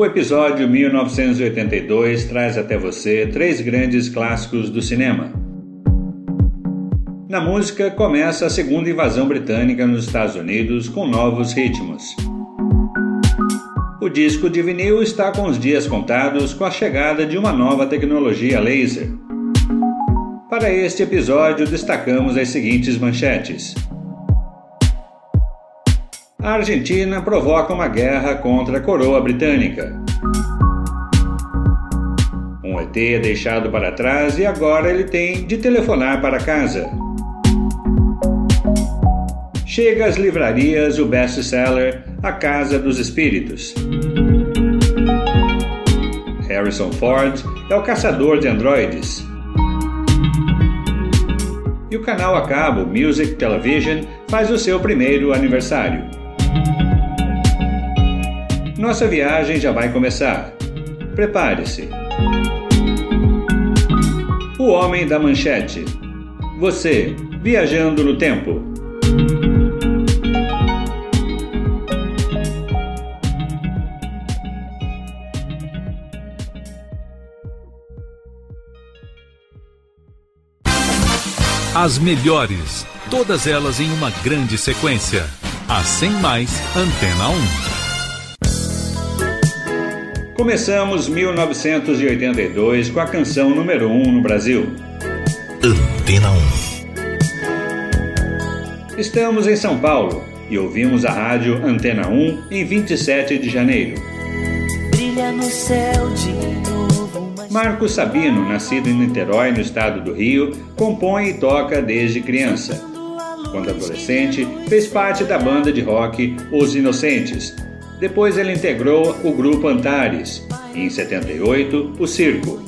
O episódio 1982 traz até você três grandes clássicos do cinema. Na música, começa a segunda invasão britânica nos Estados Unidos com novos ritmos. O disco de vinil está com os dias contados com a chegada de uma nova tecnologia laser. Para este episódio, destacamos as seguintes manchetes. A Argentina provoca uma guerra contra a coroa britânica. É deixado para trás e agora ele tem de telefonar para casa. Chega às livrarias o best-seller A Casa dos Espíritos. Harrison Ford é o caçador de androides. E o canal a cabo Music Television faz o seu primeiro aniversário. Nossa viagem já vai começar. Prepare-se. Homem da Manchete. Você, viajando no tempo. As melhores, todas elas em uma grande sequência. 100 mais Antena 1. Começamos 1982 com a canção número 1 um no Brasil. Antena 1. Estamos em São Paulo e ouvimos a rádio Antena 1 em 27 de janeiro. Brilha no céu de novo. Marcos Sabino, nascido em Niterói, no estado do Rio, compõe e toca desde criança. Quando adolescente, fez parte da banda de rock Os Inocentes, depois ele integrou o grupo Antares e, em 78, o Circo.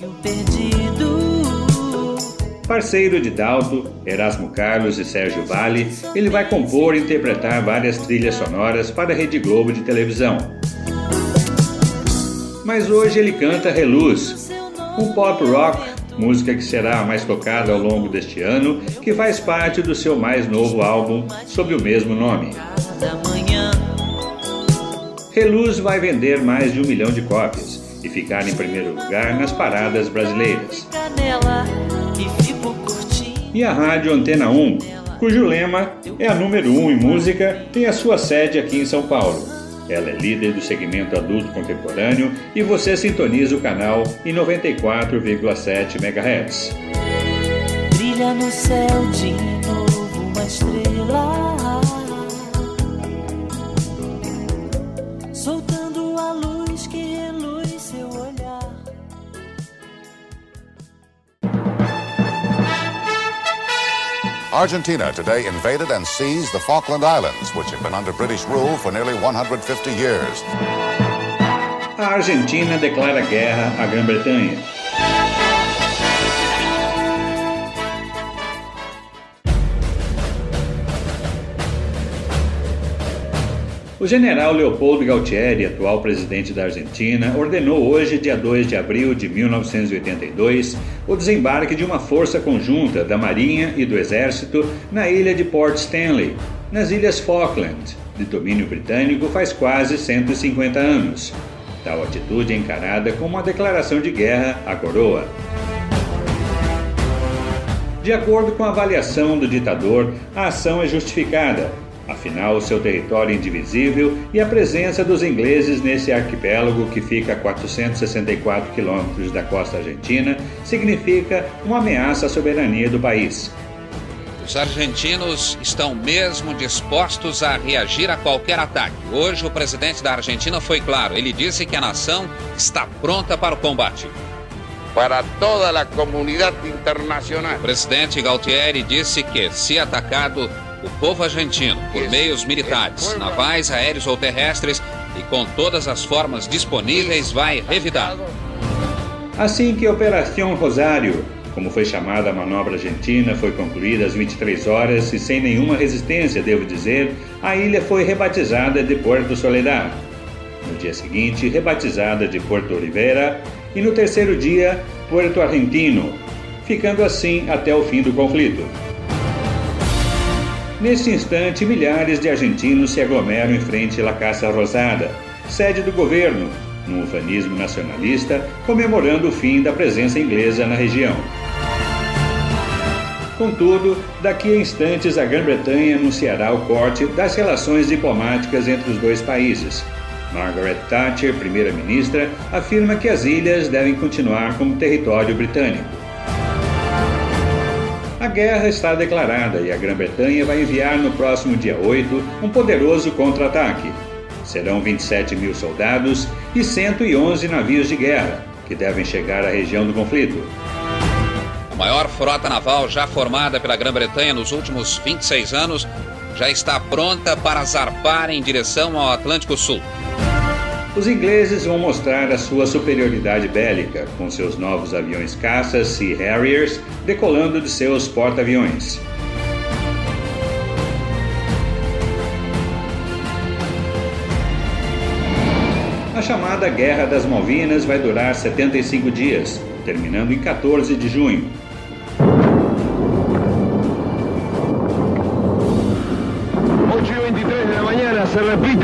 Parceiro de Dalto, Erasmo Carlos e Sérgio Vale, ele vai compor e interpretar várias trilhas sonoras para a Rede Globo de televisão. Mas hoje ele canta Reluz, um pop rock, música que será a mais tocada ao longo deste ano, que faz parte do seu mais novo álbum sob o mesmo nome. Reluz vai vender mais de um milhão de cópias e ficar em primeiro lugar nas paradas brasileiras. E a rádio Antena 1, cujo lema é a número 1 um em música, tem a sua sede aqui em São Paulo. Ela é líder do segmento adulto contemporâneo e você sintoniza o canal em 94,7 MHz. Brilha no céu de novo uma estrela. Argentina today invaded and seized the Falkland Islands, which have been under British rule for nearly 150 years. A Argentina declara guerra à Grã-Bretanha. O general Leopoldo Galtieri, atual presidente da Argentina, ordenou hoje, dia 2 de abril de 1982, o desembarque de uma força conjunta da Marinha e do Exército na ilha de Port Stanley, nas Ilhas Falkland, de domínio britânico faz quase 150 anos. Tal atitude é encarada como uma declaração de guerra à coroa. De acordo com a avaliação do ditador, a ação é justificada, Afinal, seu território é indivisível e a presença dos ingleses nesse arquipélago, que fica a 464 quilômetros da costa argentina, significa uma ameaça à soberania do país. Os argentinos estão mesmo dispostos a reagir a qualquer ataque. Hoje, o presidente da Argentina foi claro: ele disse que a nação está pronta para o combate. Para toda a comunidade internacional. O presidente Galtieri disse que, se atacado, o povo argentino, por meios militares, navais, aéreos ou terrestres e com todas as formas disponíveis, vai revidar. Assim que a Operação Rosário, como foi chamada a manobra argentina, foi concluída às 23 horas e sem nenhuma resistência, devo dizer, a ilha foi rebatizada de Porto Soledad. No dia seguinte, rebatizada de Porto Oliveira e no terceiro dia, Porto Argentino, ficando assim até o fim do conflito. Neste instante, milhares de argentinos se aglomeram em frente à Casa Rosada, sede do governo, num ufanismo nacionalista, comemorando o fim da presença inglesa na região. Contudo, daqui a instantes a Grã-Bretanha anunciará o corte das relações diplomáticas entre os dois países. Margaret Thatcher, primeira-ministra, afirma que as ilhas devem continuar como território britânico. A guerra está declarada e a Grã-Bretanha vai enviar no próximo dia 8 um poderoso contra-ataque. Serão 27 mil soldados e 111 navios de guerra, que devem chegar à região do conflito. A maior frota naval já formada pela Grã-Bretanha nos últimos 26 anos já está pronta para zarpar em direção ao Atlântico Sul. Os ingleses vão mostrar a sua superioridade bélica com seus novos aviões caças Sea Harriers decolando de seus porta-aviões. A chamada Guerra das Malvinas vai durar 75 dias, terminando em 14 de junho.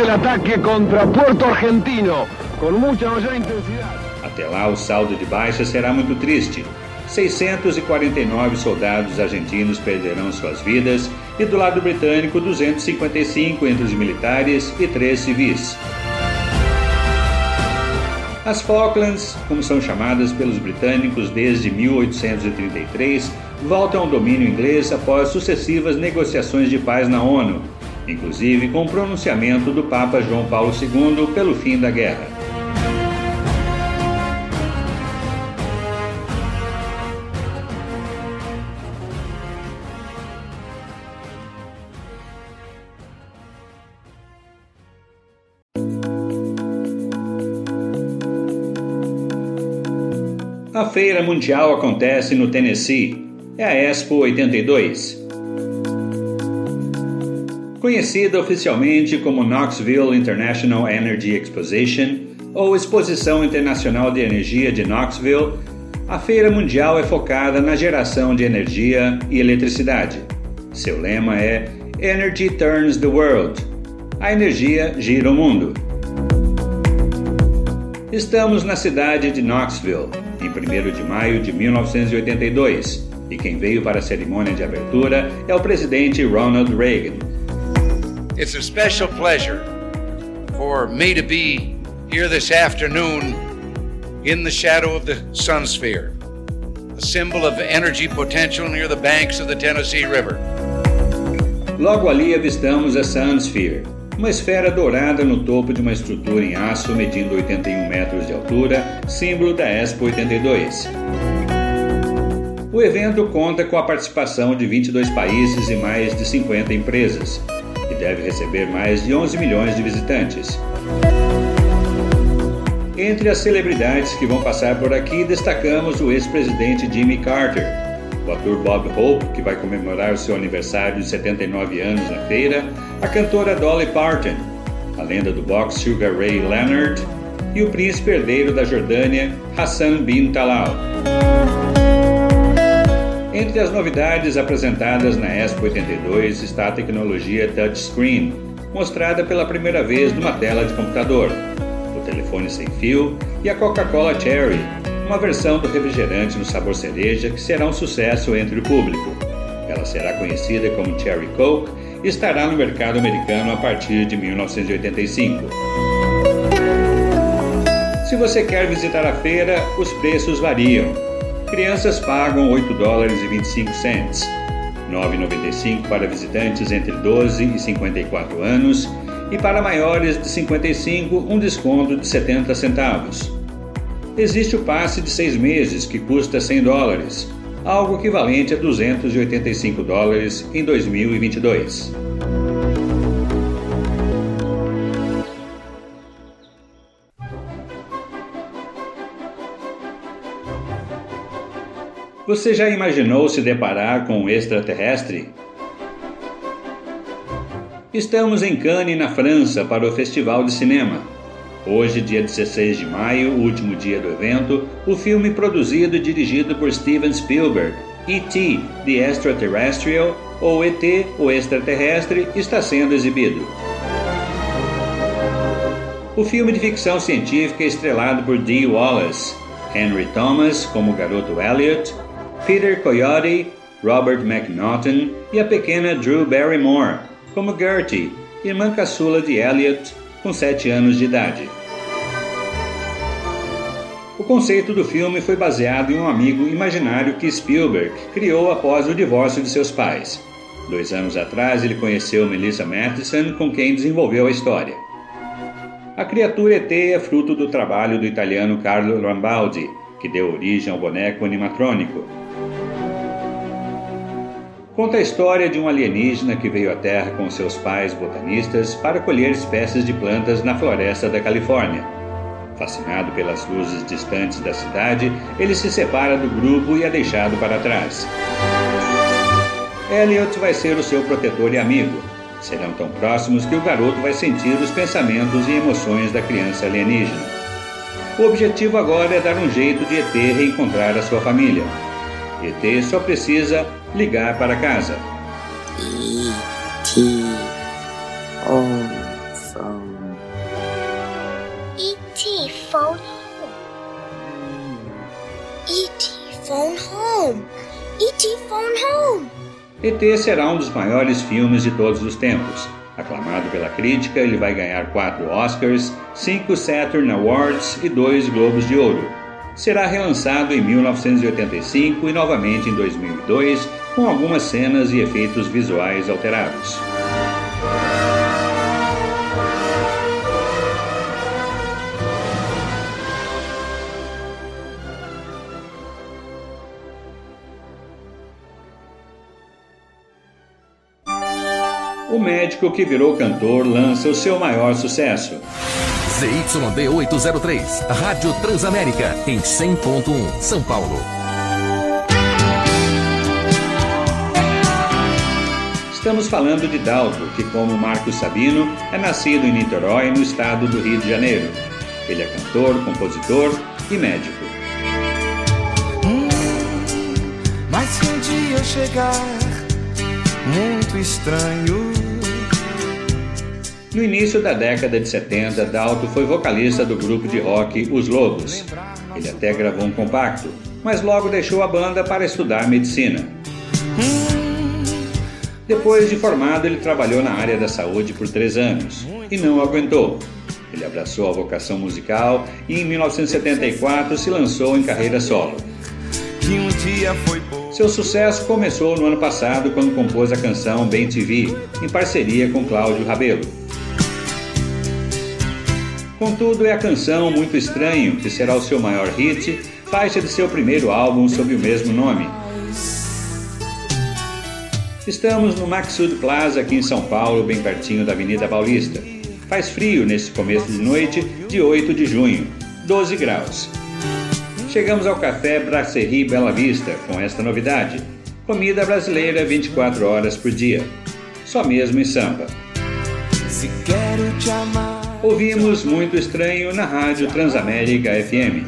El ataque contra Puerto Argentino con mucha mayor intensidad. Até lá, o saldo de baixas será muito triste. 649 soldados argentinos perderão suas vidas e do lado britânico 255 entre os militares e três civis. As Falklands, como são chamadas pelos britânicos desde 1833, voltam ao domínio inglês após sucessivas negociações de paz na ONU, inclusive com o pronunciamento do Papa João Paulo II pelo fim da guerra. A Feira Mundial acontece no Tennessee. É a Expo 82. Conhecida oficialmente como Knoxville International Energy Exposition ou Exposição Internacional de Energia de Knoxville, a feira mundial é focada na geração de energia e eletricidade. Seu lema é Energy Turns the World. A energia gira o mundo. Estamos na cidade de Knoxville, em 1 de maio de 1982, e quem veio para a cerimônia de abertura é o presidente Ronald Reagan. It's a special pleasure for me to be here this afternoon in the shadow of the sun sphere, a symbol of energy potential near the banks of the Tennessee River. Logo ali avistamos a Sunsphere, uma esfera dourada no topo de uma estrutura em aço medindo 81 metros de altura, símbolo da Expo 82. O evento conta com a participação de 22 países e mais de 50 empresas, e deve receber mais de 11 milhões de visitantes. Entre as celebridades que vão passar por aqui, destacamos o ex-presidente Jimmy Carter, o ator Bob Hope, que vai comemorar o seu aniversário de 79 anos na feira, a cantora Dolly Parton, a lenda do boxe Sugar Ray Leonard e o príncipe herdeiro da Jordânia, Hassan bin Talal. Entre as novidades apresentadas na Expo 82 está a tecnologia touchscreen, mostrada pela primeira vez numa tela de computador, o telefone sem fio e a Coca-Cola Cherry, uma versão do refrigerante no sabor cereja que será um sucesso entre o público. Ela será conhecida como Cherry Coke e estará no mercado americano a partir de 1985. Se você quer visitar a feira, os preços variam. Crianças pagam 8 dólares e 25 cents, 9,95 para visitantes entre 12 e 54 anos e para maiores de 55 um desconto de 70 centavos existe o passe de seis meses, que custa 100 dólares, algo equivalente a 285 dólares em 2022. Você já imaginou se deparar com um extraterrestre? Estamos em Cannes, na França, para o Festival de Cinema. Hoje, dia 16 de maio, último dia do evento, o filme produzido e dirigido por Steven Spielberg, E.T. The Extraterrestrial, ou ET, o extraterrestre, está sendo exibido. O filme de ficção científica é estrelado por Dee Wallace, Henry Thomas como o garoto Elliot, Peter Coyote, Robert McNaughton e a pequena Drew Barrymore como Gertie, irmã caçula de Elliot, com 7 anos de idade. O conceito do filme foi baseado em um amigo imaginário que Spielberg criou após o divórcio de seus pais. Dois anos atrás, ele conheceu Melissa Matheson, com quem desenvolveu a história. A criatura ET é fruto do trabalho do italiano Carlo Rambaldi, que deu origem ao boneco animatrônico. Conta a história de um alienígena que veio à Terra com seus pais botanistas para colher espécies de plantas na floresta da Califórnia. Fascinado pelas luzes distantes da cidade, ele se separa do grupo e é deixado para trás. Elliot vai ser o seu protetor e amigo. Serão tão próximos que o garoto vai sentir os pensamentos e emoções da criança alienígena. O objetivo agora é dar um jeito de ET reencontrar a sua família. ET só precisa ligar para casa. E.T. Home E.T. phone home. E.T. phone home. E.T. phone home. ET será um dos maiores filmes de todos os tempos. Aclamado pela crítica, ele vai ganhar quatro Oscars, cinco Saturn Awards e dois Globos de Ouro. Será relançado em 1985 e novamente em 2002, com algumas cenas e efeitos visuais alterados. O médico que virou cantor lança o seu maior sucesso. ZYD 803, Rádio Transamérica, em 100.1, São Paulo. Estamos falando de Dalto, que, como Marcos Sabino, é nascido em Niterói, no estado do Rio de Janeiro. Ele é cantor, compositor e médico. Hum, mas se um dia chegar muito estranho no início da década de 70, Dalto foi vocalista do grupo de rock Os Lobos. Ele até gravou um compacto, mas logo deixou a banda para estudar medicina. Depois de formado, ele trabalhou na área da saúde por três anos e não aguentou. Ele abraçou a vocação musical e em 1974 se lançou em carreira solo. Seu sucesso começou no ano passado quando compôs a canção Bem TV, em parceria com Cláudio Rabelo. Contudo, é a canção Muito Estranho, que será o seu maior hit, faixa de seu primeiro álbum sob o mesmo nome. Estamos no Maxud Plaza, aqui em São Paulo, bem pertinho da Avenida Paulista. Faz frio nesse começo de noite de 8 de junho, 12 graus. Chegamos ao Café Brasserie Bela Vista com esta novidade: comida brasileira 24 horas por dia. Só mesmo em Sampa. Se quero te amar Ouvimos Muito Estranho na rádio Transamérica FM.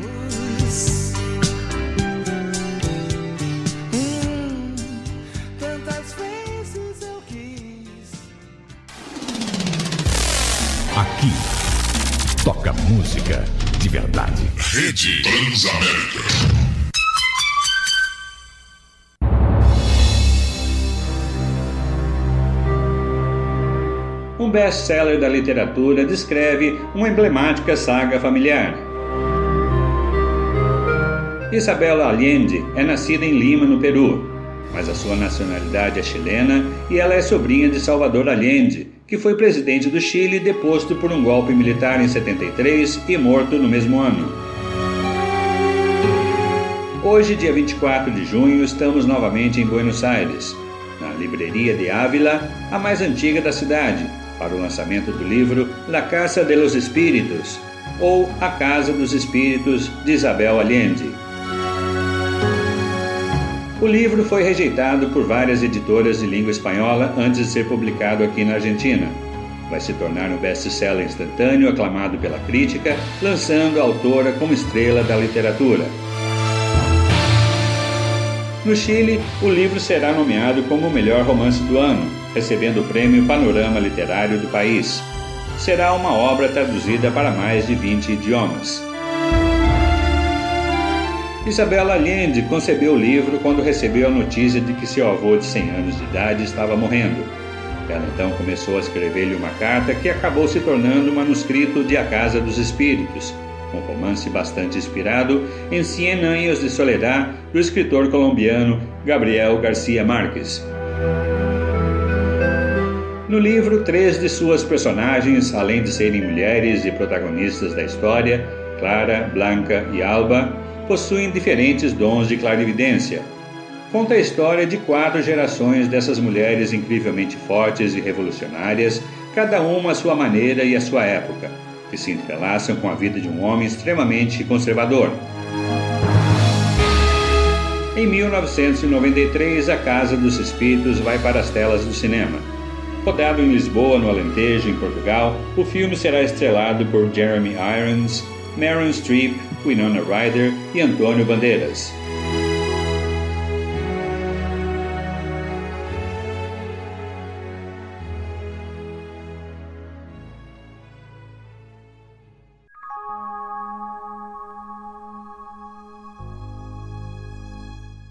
Aqui toca música de verdade. Rede Transamérica. Um best-seller da literatura, descreve uma emblemática saga familiar. Isabel Allende é nascida em Lima, no Peru, mas a sua nacionalidade é chilena e ela é sobrinha de Salvador Allende, que foi presidente do Chile deposto por um golpe militar em 73 e morto no mesmo ano. Hoje, dia 24 de junho, estamos novamente em Buenos Aires, na Livraria de Ávila, a mais antiga da cidade, para o lançamento do livro La Casa de los Espíritos, ou A Casa dos Espíritos, de Isabel Allende. O livro foi rejeitado por várias editoras de língua espanhola antes de ser publicado aqui na Argentina. Vai se tornar um best-seller instantâneo aclamado pela crítica, lançando a autora como estrela da literatura. No Chile, o livro será nomeado como o melhor romance do ano, recebendo o prêmio Panorama Literário do país. será uma obra traduzida para mais de 20 idiomas. Isabela Allende concebeu o livro quando recebeu a notícia de que seu avô de 100 anos de idade estava morrendo. Ela então começou a escrever-lhe uma carta que acabou se tornando um manuscrito de A Casa dos Espíritos, um romance bastante inspirado em Cien Años de Soledad do escritor colombiano Gabriel Garcia Marques. No livro, três de suas personagens, além de serem mulheres e protagonistas da história, Clara, Blanca e Alba, possuem diferentes dons de clarividência. Conta a história de quatro gerações dessas mulheres incrivelmente fortes e revolucionárias, cada uma à sua maneira e à sua época, que se entrelaçam com a vida de um homem extremamente conservador. Em 1993, A Casa dos Espíritos vai para as telas do cinema. Rodado em Lisboa, no Alentejo, em Portugal, o filme será estrelado por Jeremy Irons, Meryl Streep, Winona Ryder e Antônio Bandeiras.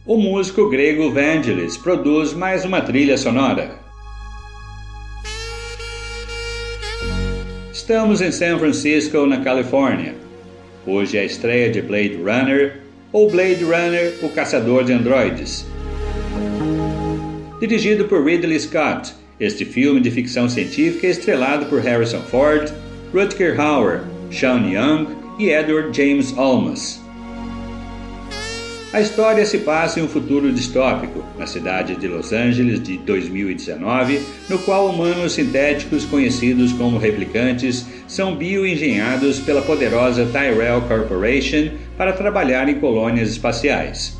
O músico grego Vangelis produz mais uma trilha sonora. Estamos em San Francisco, na Califórnia. Hoje é a estreia de Blade Runner ou Blade Runner, o Caçador de Androides. Dirigido por Ridley Scott, este filme de ficção científica é estrelado por Harrison Ford, Rutger Hauer, Sean Young e Edward James Olmos. A história se passa em um futuro distópico, na cidade de Los Angeles de 2019, no qual humanos sintéticos conhecidos como replicantes são bioengenhados pela poderosa Tyrell Corporation para trabalhar em colônias espaciais.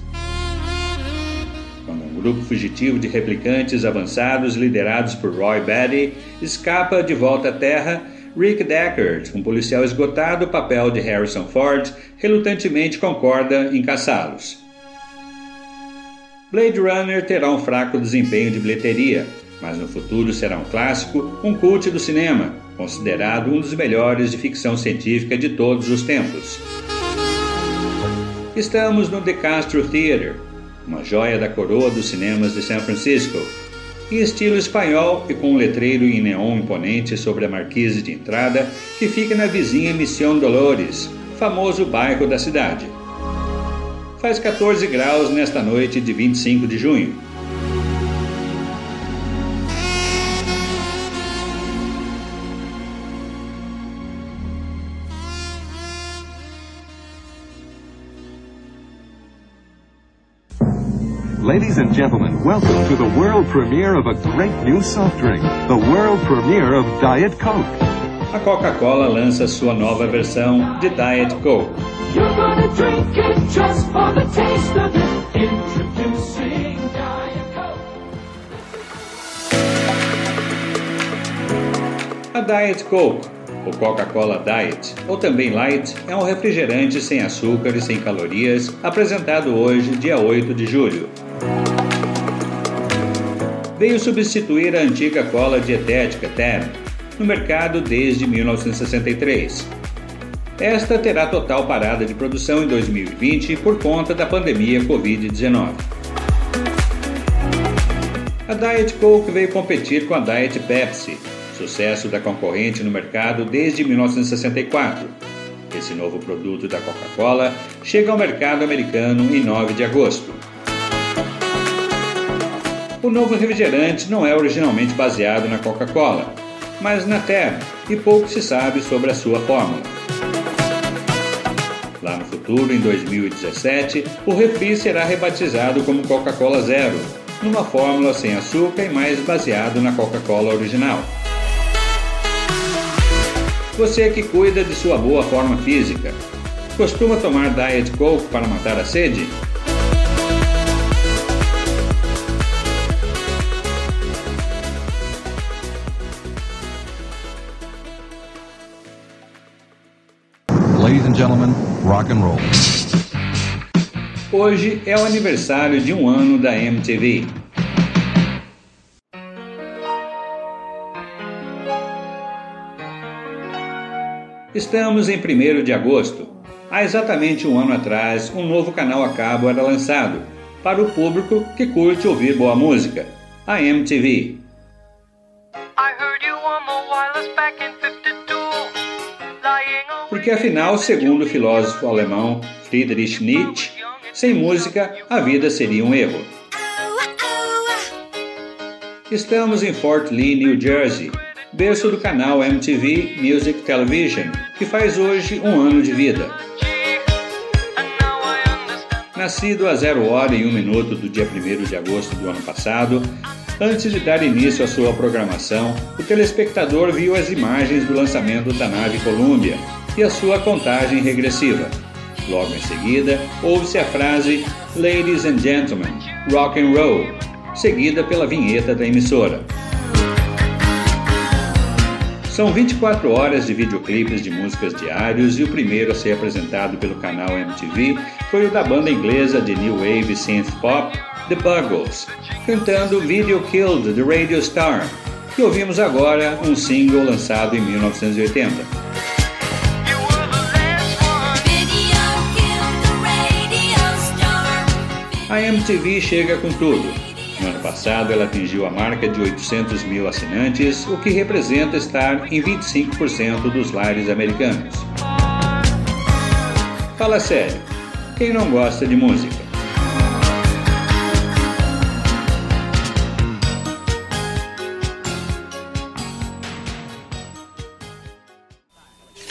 Quando um grupo fugitivo de replicantes avançados liderados por Roy Batty escapa de volta à Terra, Rick Deckard, um policial esgotado, papel de Harrison Ford, relutantemente concorda em caçá-los. Blade Runner terá um fraco desempenho de bilheteria, mas no futuro será um clássico, um cult do cinema, considerado um dos melhores de ficção científica de todos os tempos. Estamos no The Castro Theatre, uma joia da coroa dos cinemas de São Francisco, em estilo espanhol e com um letreiro em neon imponente sobre a marquise de entrada que fica na vizinha Missão Dolores, famoso bairro da cidade. Faz 14 graus nesta noite de 25 de junho. And gentlemen, welcome to the world premiere of a great new soft drink, the world premiere of Diet Coke. A Coca-Cola lança sua nova versão de Diet Coke. You're gonna drink it just for the taste of it. Introducing Diet Coke. A Diet Coke, ou Coca-Cola Diet, ou também Light, é um refrigerante sem açúcar e sem calorias, apresentado hoje, dia 8 de julho veio substituir a antiga cola dietética Term, no mercado desde 1963. Esta terá total parada de produção em 2020 por conta da pandemia Covid-19. A Diet Coke veio competir com a Diet Pepsi, sucesso da concorrente no mercado desde 1964. Esse novo produto da Coca-Cola chega ao mercado americano em 9 de agosto. O novo refrigerante não é originalmente baseado na Coca-Cola, mas na Terra, e pouco se sabe sobre a sua fórmula. Lá no futuro, em 2017, o refri será rebatizado como Coca-Cola Zero, numa fórmula sem açúcar e mais baseado na Coca-Cola original. Você que cuida de sua boa forma física, costuma tomar Diet Coke para matar a sede? Gentlemen, rock and roll. Hoje é o aniversário de um ano da MTV. Estamos em 1 de agosto. Há exatamente um ano atrás, um novo canal a cabo era lançado para o público que curte ouvir boa música, a MTV. Porque afinal, segundo o filósofo alemão Friedrich Nietzsche, sem música a vida seria um erro. Estamos em Fort Lee, New Jersey, berço do canal MTV Music Television, que faz hoje um ano de vida. Nascido a 0 hora e 1 minuto do dia 1 de agosto do ano passado, antes de dar início à sua programação, o telespectador viu as imagens do lançamento da nave Columbia e a sua contagem regressiva. Logo em seguida, ouve-se a frase Ladies and Gentlemen, Rock and Roll, seguida pela vinheta da emissora. São 24 horas de videoclipes de músicas diários e o primeiro a ser apresentado pelo canal MTV foi o da banda inglesa de New Wave Synth Pop, The Buggles, cantando Video Killed the Radio Star, que ouvimos agora um single lançado em 1980. A MTV chega com tudo no ano passado, ela atingiu a marca de 800 mil assinantes, o que representa estar em 25% dos lares americanos. Fala sério, quem não gosta de música?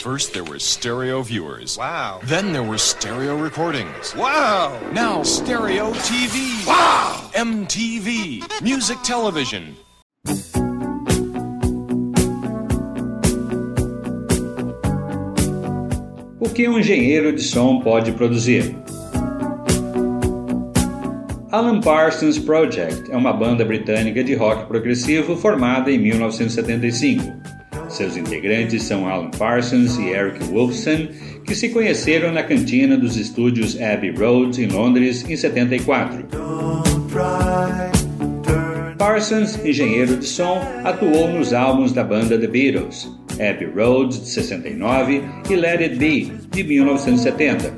First, there were stereo viewers. Wow. Then there were stereo recordings. Wow. Now, stereo TV. Wow. MTV. Music television. O que um engenheiro de som pode produzir? Alan Parsons Project é uma banda britânica de rock progressivo formada em 1975. Seus integrantes são Alan Parsons e Eric Wolfson, que se conheceram na cantina dos estúdios Abbey Road, em Londres, em 74. Parsons, engenheiro de som, atuou nos álbuns da banda The Beatles, Abbey Road, de 69, e Let It Be, de 1970.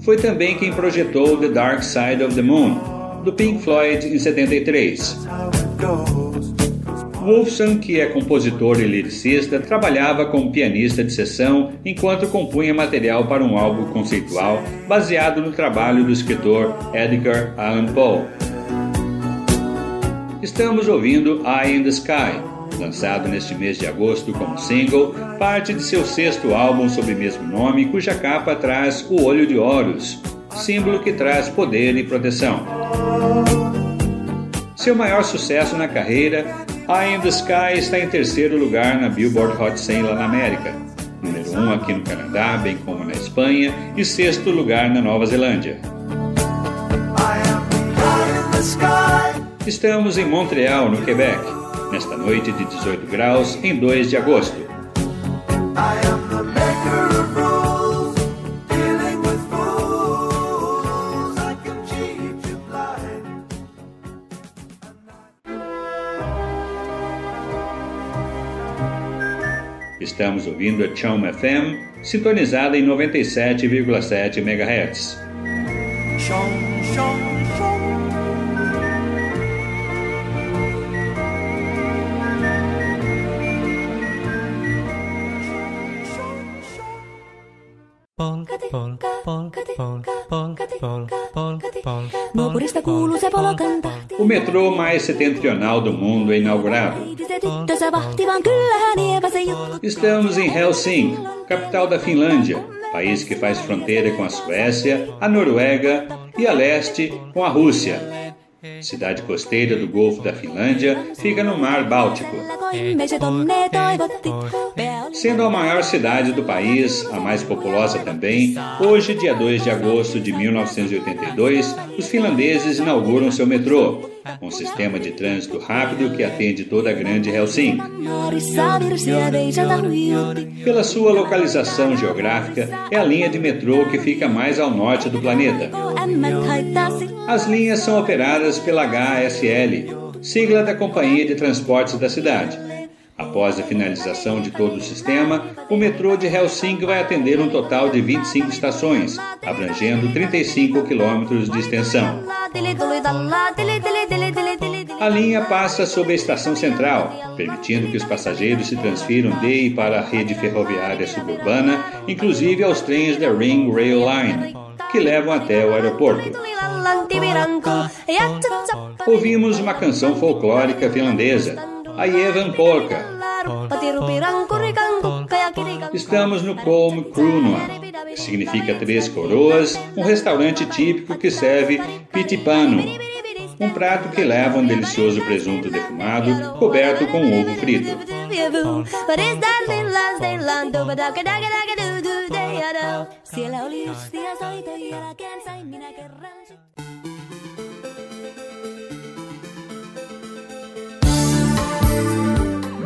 Foi também quem projetou The Dark Side of the Moon, do Pink Floyd, em 73. Wolfson, que é compositor e lyricista, trabalhava como pianista de sessão enquanto compunha material para um álbum conceitual baseado no trabalho do escritor Edgar Allan Poe. Estamos ouvindo Eye in the Sky, lançado neste mês de agosto como single, parte de seu sexto álbum sob o mesmo nome, cuja capa traz o olho de Horus, símbolo que traz poder e proteção. Seu maior sucesso na carreira Eye in the Sky está em terceiro lugar na Billboard Hot 100 lá na América, número 1 um aqui no Canadá, bem como na Espanha, e sexto lugar na Nova Zelândia. Estamos em Montreal, no Quebec, nesta noite de 18 graus, em 2 de agosto. Estamos ouvindo a Chum FM, sintonizada em 97,7 MHz. O metrô mais setentrional do mundo é inaugurado. Estamos em Helsinki, capital da Finlândia, país que faz fronteira com a Suécia, a Noruega e a leste com a Rússia. Cidade costeira do Golfo da Finlândia, fica no Mar Báltico. Sendo a maior cidade do país, a mais populosa também, hoje, dia 2 de agosto de 1982, os finlandeses inauguram seu metrô, um sistema de trânsito rápido que atende toda a grande Helsinki. Pela sua localização geográfica, é a linha de metrô que fica mais ao norte do planeta. As linhas são operadas pela HSL, sigla da Companhia de Transportes da cidade. Após a finalização de todo o sistema, o metrô de Helsinki vai atender um total de 25 estações, abrangendo 35 quilômetros de extensão. A linha passa sob a estação central, permitindo que os passageiros se transfiram de e para a rede ferroviária suburbana, inclusive aos trens da Ring Rail Line, que levam até o aeroporto. Ouvimos uma canção folclórica finlandesa, a Evan Polka. Estamos no Kolm Krunua, que significa Três Coroas, um restaurante típico que serve pitipano, um prato que leva um delicioso presunto defumado coberto com ovo frito.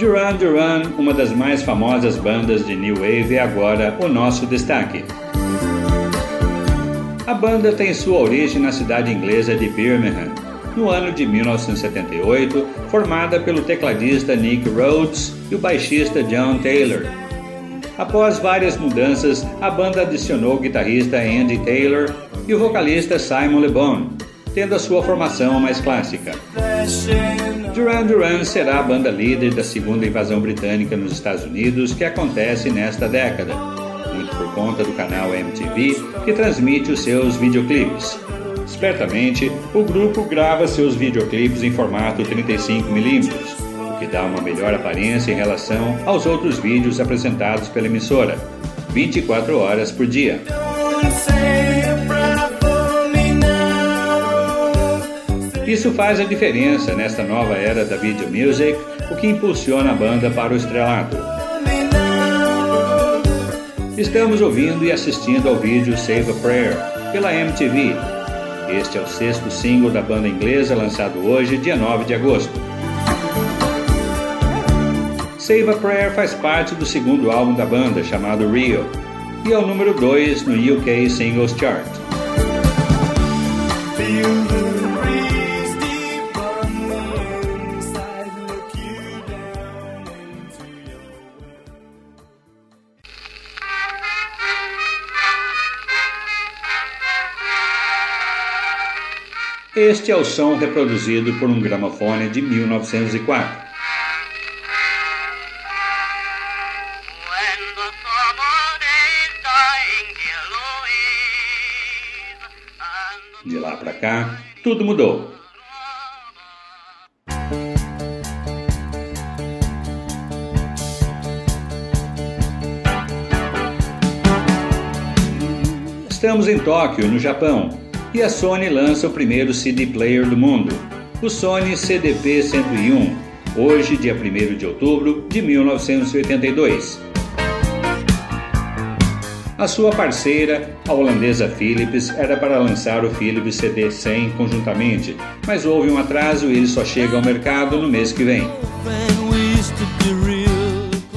Duran Duran, uma das mais famosas bandas de New Wave, é agora o nosso destaque. A banda tem sua origem na cidade inglesa de Birmingham, no ano de 1978, formada pelo tecladista Nick Rhodes e o baixista John Taylor. Após várias mudanças, a banda adicionou o guitarrista Andy Taylor e o vocalista Simon Le Bon, tendo a sua formação mais clássica. Duran Duran será a banda líder da segunda invasão britânica nos Estados Unidos que acontece nesta década, muito por conta do canal MTV que transmite os seus videoclipes. Espertamente, o grupo grava seus videoclipes em formato 35mm, o que dá uma melhor aparência em relação aos outros vídeos apresentados pela emissora, 24 horas por dia. Isso faz a diferença nesta nova era da video music, o que impulsiona a banda para o estrelato. Estamos ouvindo e assistindo ao vídeo Save a Prayer pela MTV, este é o sexto single da banda inglesa lançado hoje, dia 9 de agosto. Save a Prayer faz parte do segundo álbum da banda, chamado Rio, e é o número 2 no UK Singles Chart. Este é o som reproduzido por um gramofone de 1904. De lá para cá, tudo mudou. Estamos em Tóquio, no Japão, e a Sony lança o primeiro CD player do mundo, o Sony CDP-101, hoje, dia 1 de outubro de 1982. A sua parceira, a holandesa Philips, era para lançar o Philips CD100 conjuntamente, mas houve um atraso e ele só chega ao mercado no mês que vem.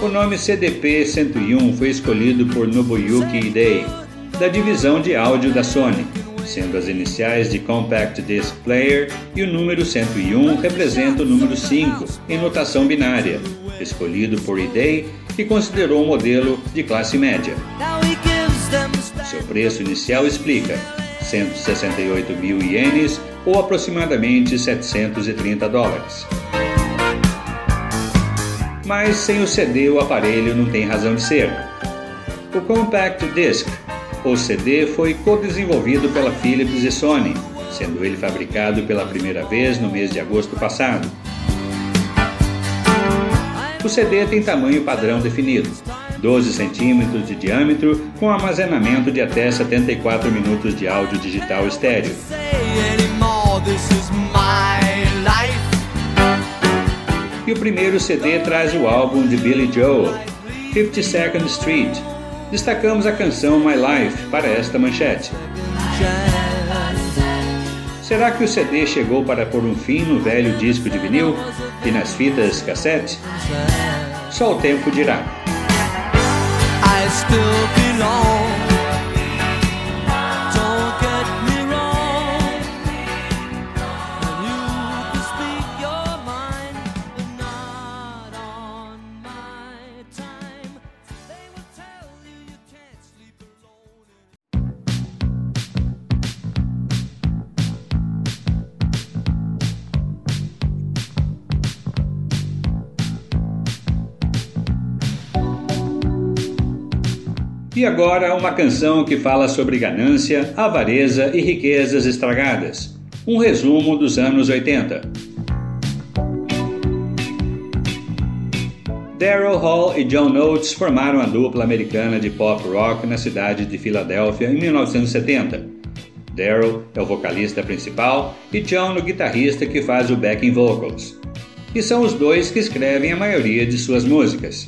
O nome CDP-101 foi escolhido por Nobuyuki Hidei, da divisão de áudio da Sony, sendo as iniciais de Compact Disc Player e o número 101 representa o número 5 em notação binária, escolhido por Idei, que considerou um modelo de classe média. Seu preço inicial explica 168 mil ienes ou aproximadamente 730 dólares. Mas sem o CD o aparelho não tem razão de ser. O Compact Disc o CD foi co-desenvolvido pela Philips e Sony, sendo ele fabricado pela primeira vez no mês de agosto passado. O CD tem tamanho padrão definido, 12 centímetros de diâmetro, com armazenamento de até 74 minutos de áudio digital estéreo. E o primeiro CD traz o álbum de Billy Joel, 52nd Street, destacamos a canção My Life para esta manchete. Será que o CD chegou para pôr um fim no velho disco de vinil e nas fitas cassete? Só o tempo dirá. E agora uma canção que fala sobre ganância, avareza e riquezas estragadas. Um resumo dos anos 80. Daryl Hall e John Oates formaram a dupla americana de pop rock na cidade de Filadélfia em 1970. Daryl é o vocalista principal e John o guitarrista que faz o backing vocals. E são os dois que escrevem a maioria de suas músicas.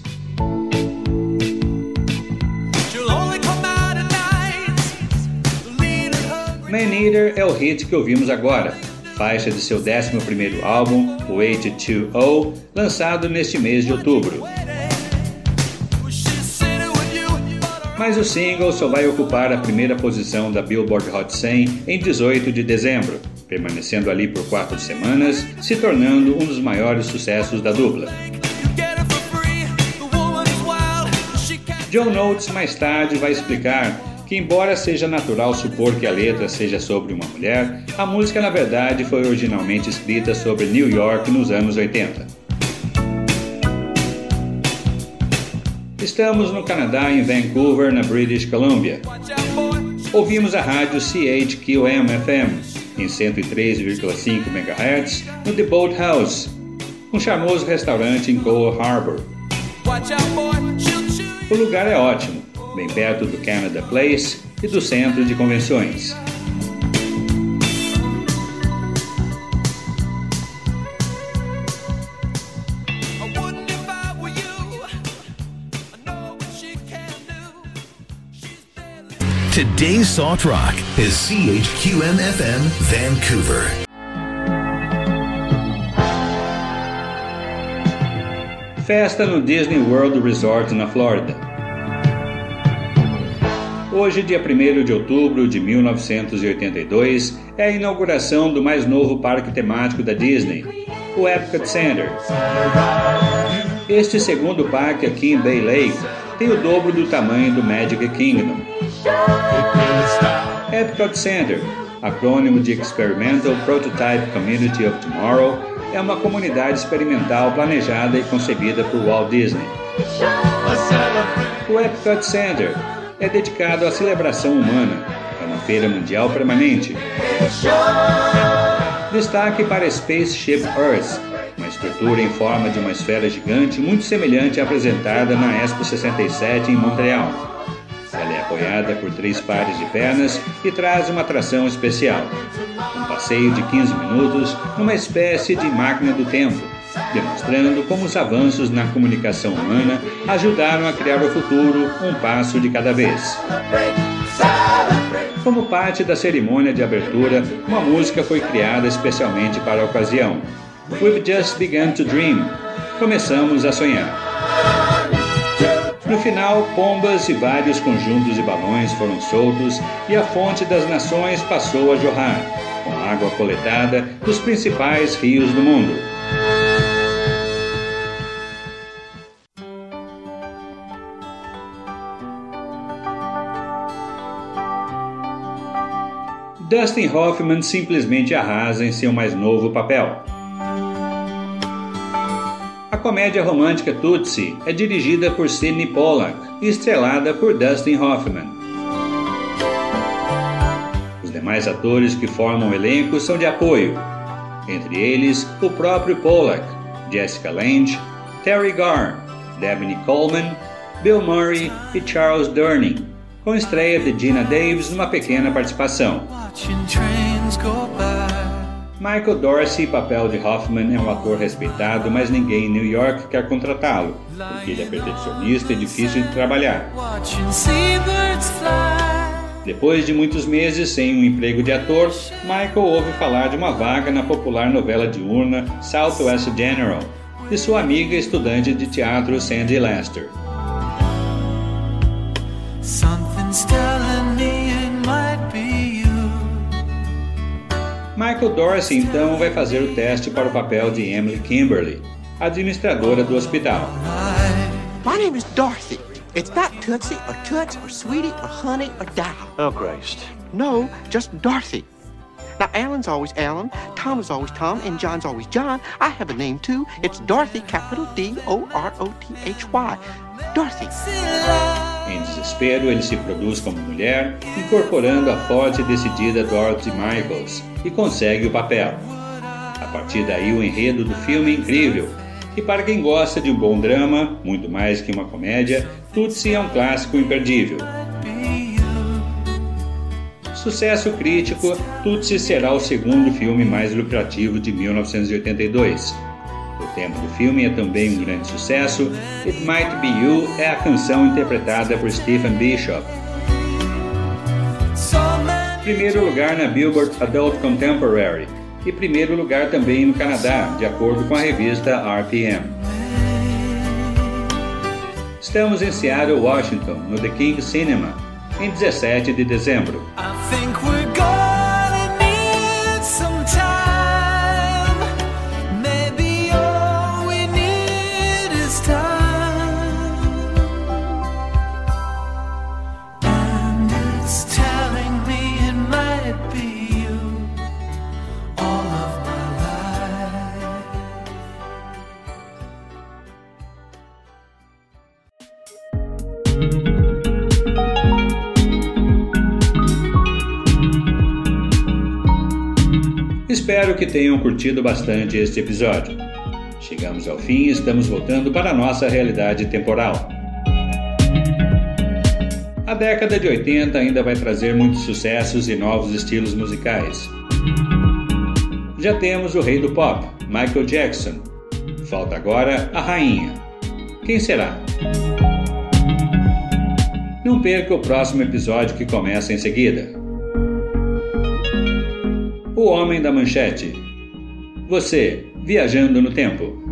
Man Eater é o hit que ouvimos agora, faixa de seu 11º álbum, o 820, lançado neste mês de outubro. Mas o single só vai ocupar a primeira posição da Billboard Hot 100 em 18 de dezembro, permanecendo ali por quatro semanas, se tornando um dos maiores sucessos da dupla. John Oates mais tarde vai explicar que, embora seja natural supor que a letra seja sobre uma mulher, a música na verdade foi originalmente escrita sobre New York nos anos 80. Estamos no Canadá, em Vancouver, na British Columbia. Ouvimos a rádio CHQM-FM em 103,5 MHz no The Boat House, um charmoso restaurante em Cole Harbour. O lugar é ótimo, bem perto do Canada Place e do centro de convenções. Today's Soft Rock is CHQM FM Vancouver. Festa no Disney World Resort na Flórida. Hoje, dia 1 de outubro de 1982, é a inauguração do mais novo parque temático da Disney, o Epcot Center. Este segundo parque aqui em Bay Lake tem o dobro do tamanho do Magic Kingdom. Epcot Center, acrônimo de Experimental Prototype Community of Tomorrow, é uma comunidade experimental planejada e concebida por Walt Disney. O Epcot Center é dedicado à celebração humana, é uma feira mundial permanente. Destaque para Spaceship Earth, uma estrutura em forma de uma esfera gigante muito semelhante à apresentada na Expo 67 em Montreal. Ela é apoiada por três pares de pernas e traz uma atração especial. Um passeio de 15 minutos numa espécie de máquina do tempo, demonstrando como os avanços na comunicação humana ajudaram a criar o futuro um passo de cada vez. Como parte da cerimônia de abertura, uma música foi criada especialmente para a ocasião. We've just begun to dream. Começamos a sonhar. No final, pombas e vários conjuntos de balões foram soltos e a fonte das nações passou a jorrar, com água coletada dos principais rios do mundo. Dustin Hoffman simplesmente arrasa em seu mais novo papel. A comédia romântica Tootsie é dirigida por Sidney Pollack e estrelada por Dustin Hoffman. Os demais atores que formam o elenco são de apoio, entre eles o próprio Pollack, Jessica Lange, Terry Garr, Dabney Coleman, Bill Murray e Charles Durning, com estreia de Gina Davis numa pequena participação. Michael Dorsey, papel de Hoffman, é um ator respeitado, mas ninguém em New York quer contratá-lo, porque ele é perfeccionista e difícil de trabalhar. Depois de muitos meses sem um emprego de ator, Michael ouve falar de uma vaga na popular novela diurna Southwest General, de sua amiga estudante de teatro Sandy Lester. Michael Dorsey então vai fazer o teste para o papel de Emily Kimberly, administradora do hospital. My name is Dorothy. It's not Tootsie or Toots or Sweetie or Honey or Dow. Oh, Christ. No, just Dorothy. Now, Alan's always Alan, Tom is always Tom, and John's always John. I have a name too. It's Dorothy, capital D O R O T H Y. Dorothy. Em desespero, ele se produz como mulher, incorporando a forte e decidida Dorothy Michaels, e consegue o papel. A partir daí, o enredo do filme é incrível. E para quem gosta de um bom drama, muito mais que uma comédia, Tutsi é um clássico imperdível. Sucesso crítico, Tutsi será o segundo filme mais lucrativo de 1982. O tema do filme é também um grande sucesso. It Might Be You é a canção interpretada por Stephen Bishop. Primeiro lugar na Billboard Adult Contemporary e primeiro lugar também no Canadá, de acordo com a revista RPM. Estamos em Seattle, Washington, no The King Cinema, em 17 de dezembro. Tenham curtido bastante este episódio. Chegamos ao fim e estamos voltando para a nossa realidade temporal. A década de 80 ainda vai trazer muitos sucessos e novos estilos musicais. Já temos o rei do pop, Michael Jackson. Falta agora a rainha. Quem será? Não perca o próximo episódio que começa em seguida. O Homem da Manchete. Você, viajando no tempo.